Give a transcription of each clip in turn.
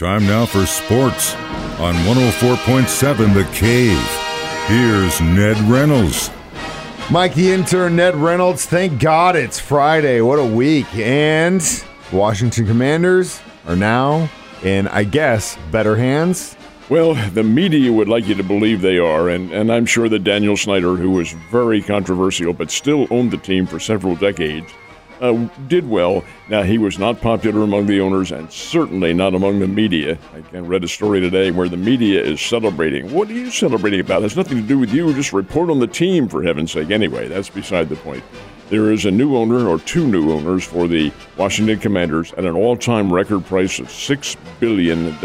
Time now for sports on 104.7 The Cave. Here's Ned Reynolds. Mike the intern Ned Reynolds, thank God it's Friday. What a week. And Washington Commanders are now in, I guess, better hands. Well, the media would like you to believe they are, and, and I'm sure that Daniel Snyder, who was very controversial but still owned the team for several decades, uh, did well. Now, he was not popular among the owners and certainly not among the media. I read a story today where the media is celebrating. What are you celebrating about? It has nothing to do with you. Just report on the team, for heaven's sake. Anyway, that's beside the point. There is a new owner or two new owners for the Washington Commanders at an all-time record price of $6 billion.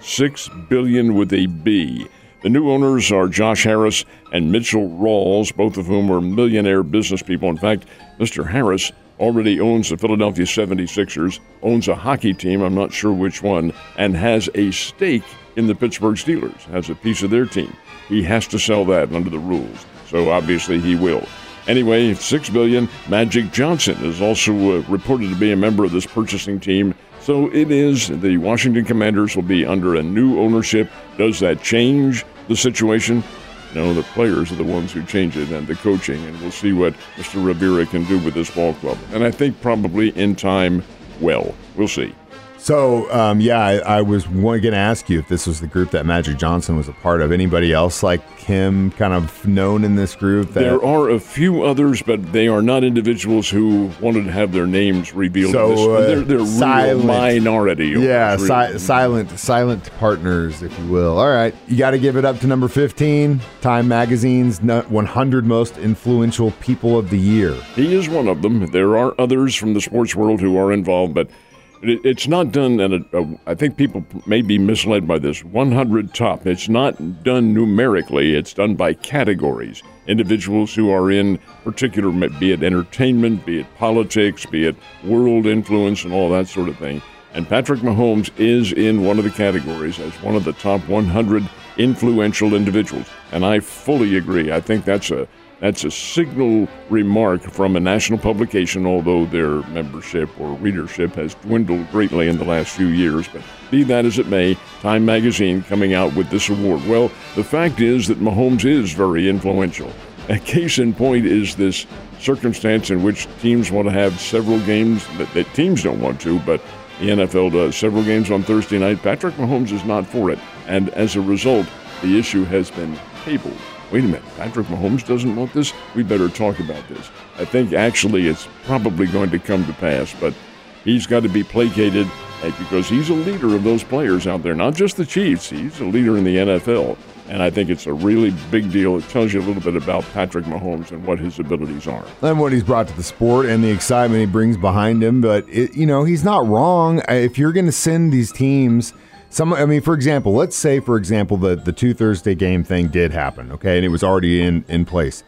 6 billion with a B. The new owners are Josh Harris and Mitchell Rales, both of whom are millionaire business people. In fact, Mr. Harris already owns the Philadelphia 76ers, owns a hockey team, I'm not sure which one, and has a stake in the Pittsburgh Steelers, has a piece of their team. He has to sell that under the rules, so obviously he will. Anyway, six billion. Magic Johnson is also uh, reported to be a member of this purchasing team. So it is the Washington Commanders will be under a new ownership. Does that change the situation? No, the players are the ones who change it and the coaching, and we'll see what Mr. Rivera can do with this ball club. And I think probably in time, well, we'll see. So, um, yeah, I, I was going to ask you if this was the group that Magic Johnson was a part of. Anybody else like him kind of known in this group? That... There are a few others, but they are not individuals who wanted to have their names revealed. So uh, they're, they're silent, minority. Yeah, si- silent, silent partners, if you will. All right, you got to give it up to number fifteen, Time Magazine's 100 most influential people of the year. He is one of them. There are others from the sports world who are involved, but it's not done at a, a, I think people may be misled by this 100 top. It's not done numerically, it's done by categories. Individuals who are in particular, be it entertainment, be it politics, be it world influence, and all that sort of thing. And Patrick Mahomes is in one of the categories as one of the top 100 influential individuals. And I fully agree. I think that's a that's a signal remark from a national publication, although their membership or readership has dwindled greatly in the last few years. But be that as it may, Time Magazine coming out with this award. Well, the fact is that Mahomes is very influential. A case in point is this circumstance in which teams want to have several games that, that teams don't want to, but the NFL does. Several games on Thursday night. Patrick Mahomes is not for it. And as a result, the issue has been tabled wait a minute, Patrick Mahomes doesn't want this? We better talk about this. I think actually it's probably going to come to pass, but he's got to be placated because he's a leader of those players out there, not just the Chiefs. He's a leader in the NFL. And I think it's a really big deal. It tells you a little bit about Patrick Mahomes and what his abilities are. And what he's brought to the sport and the excitement he brings behind him. But, it, you know, he's not wrong. If you're going to send these teams – some, I mean, for example, let's say, for example, that the two Thursday game thing did happen, okay, and it was already in in place.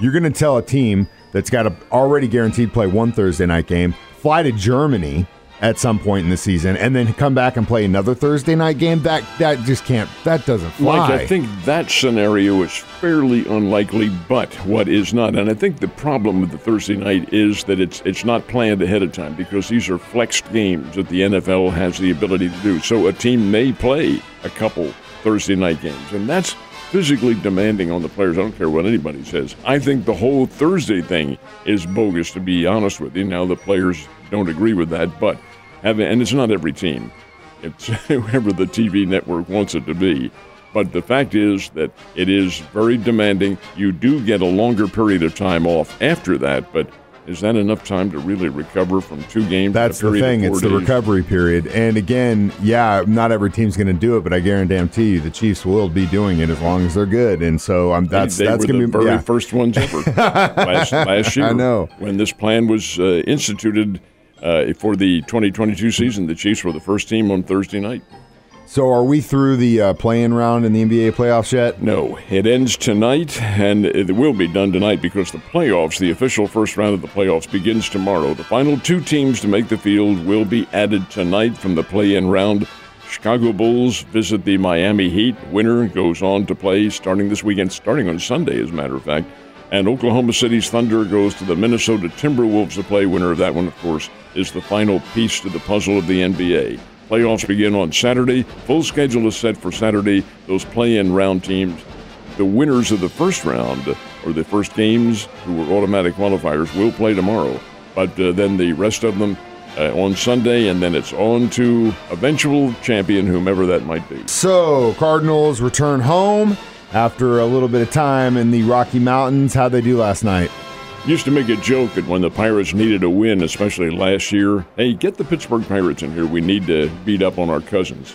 You're going to tell a team that's got a already guaranteed play one Thursday night game, fly to Germany at some point in the season and then come back and play another Thursday night game, that that just can't that doesn't fly. Like I think that scenario is fairly unlikely, but what is not, and I think the problem with the Thursday night is that it's it's not planned ahead of time because these are flexed games that the NFL has the ability to do. So a team may play a couple Thursday night games, and that's physically demanding on the players. I don't care what anybody says. I think the whole Thursday thing is bogus, to be honest with you. Now, the players don't agree with that, but having, and it's not every team, it's whoever the TV network wants it to be. But the fact is that it is very demanding. You do get a longer period of time off after that, but is that enough time to really recover from two games? That's the thing. It's days? the recovery period. And again, yeah, not every team's going to do it, but I guarantee you, the Chiefs will be doing it as long as they're good. And so um, that's they, they that's going to be the very yeah. first ones ever last, last, year. I know when this plan was uh, instituted uh, for the 2022 season. The Chiefs were the first team on Thursday night. So, are we through the uh, play-in round in the NBA playoffs yet? No, it ends tonight, and it will be done tonight because the playoffs, the official first round of the playoffs, begins tomorrow. The final two teams to make the field will be added tonight from the play-in round. Chicago Bulls visit the Miami Heat. Winner goes on to play starting this weekend, starting on Sunday, as a matter of fact. And Oklahoma City's Thunder goes to the Minnesota Timberwolves to play. Winner of that one, of course, is the final piece to the puzzle of the NBA. Playoffs begin on Saturday. Full schedule is set for Saturday. Those play-in round teams, the winners of the first round or the first games who were automatic qualifiers will play tomorrow. But uh, then the rest of them uh, on Sunday, and then it's on to eventual champion, whomever that might be. So, Cardinals return home after a little bit of time in the Rocky Mountains. How'd they do last night? Used to make a joke that when the Pirates needed a win, especially last year, hey, get the Pittsburgh Pirates in here. We need to beat up on our cousins.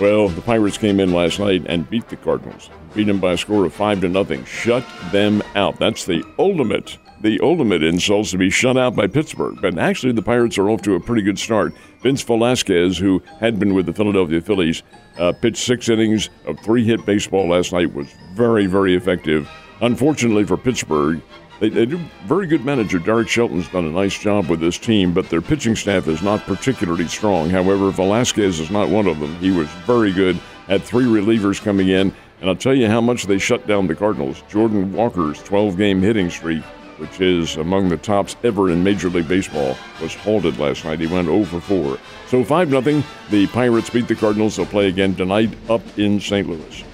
Well, the Pirates came in last night and beat the Cardinals. Beat them by a score of five to nothing. Shut them out. That's the ultimate the ultimate insults to be shut out by Pittsburgh. But actually, the Pirates are off to a pretty good start. Vince Velasquez, who had been with the Philadelphia Phillies, uh, pitched six innings of three hit baseball last night, was very, very effective. Unfortunately for Pittsburgh, they, they do very good manager. Derek Shelton's done a nice job with this team, but their pitching staff is not particularly strong. However, Velasquez is not one of them. He was very good. Had three relievers coming in, and I'll tell you how much they shut down the Cardinals. Jordan Walker's 12 game hitting streak which is among the tops ever in Major League Baseball, was halted last night. He went 0 for 4. So 5 0. The Pirates beat the Cardinals. They'll play again tonight up in St. Louis.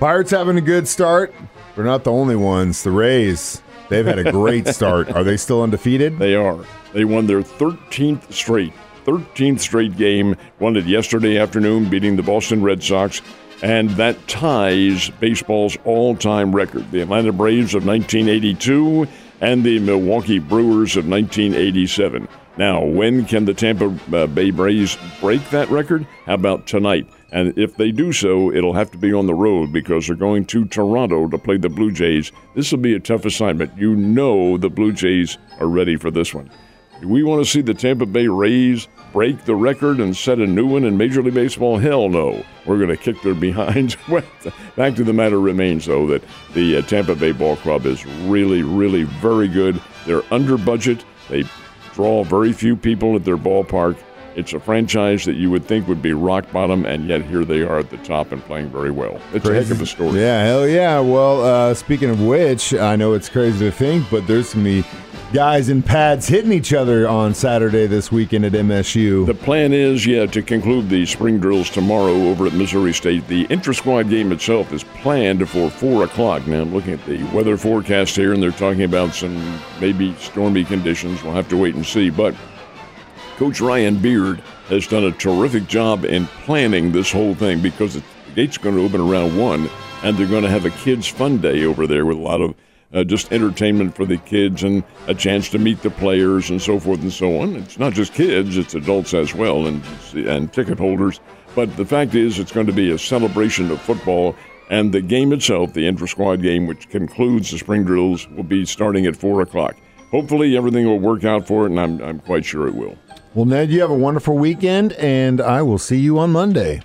Pirates having a good start. They're not the only ones. The Rays, they've had a great start. Are they still undefeated? They are. They won their 13th straight. 13th straight game. Won it yesterday afternoon, beating the Boston Red Sox and that ties baseball's all time record. The Atlanta Braves of 1982 and the Milwaukee Brewers of 1987. Now, when can the Tampa uh, Bay Braves break that record? How about tonight? And if they do so, it'll have to be on the road because they're going to Toronto to play the Blue Jays. This will be a tough assignment. You know the Blue Jays are ready for this one. Do we want to see the Tampa Bay Rays break the record and set a new one in Major League Baseball? Hell no. We're going to kick their behinds. Back to the matter remains, though, that the uh, Tampa Bay Ball Club is really, really very good. They're under budget. They draw very few people at their ballpark. It's a franchise that you would think would be rock bottom, and yet here they are at the top and playing very well. It's crazy. a heck of a story. Yeah, hell yeah. Well, uh, speaking of which, I know it's crazy to think, but there's going to be guys in pads hitting each other on Saturday this weekend at MSU. The plan is, yeah, to conclude the spring drills tomorrow over at Missouri State. The intra squad game itself is planned for 4 o'clock. Now, I'm looking at the weather forecast here, and they're talking about some maybe stormy conditions. We'll have to wait and see. But Coach Ryan Beard has done a terrific job in planning this whole thing because the gate's going to open around 1, and they're going to have a kids' fun day over there with a lot of uh, just entertainment for the kids and a chance to meet the players and so forth and so on. It's not just kids; it's adults as well and and ticket holders. But the fact is, it's going to be a celebration of football. And the game itself, the intra squad game, which concludes the spring drills, will be starting at 4 o'clock. Hopefully, everything will work out for it, and I'm, I'm quite sure it will. Well, Ned, you have a wonderful weekend, and I will see you on Monday.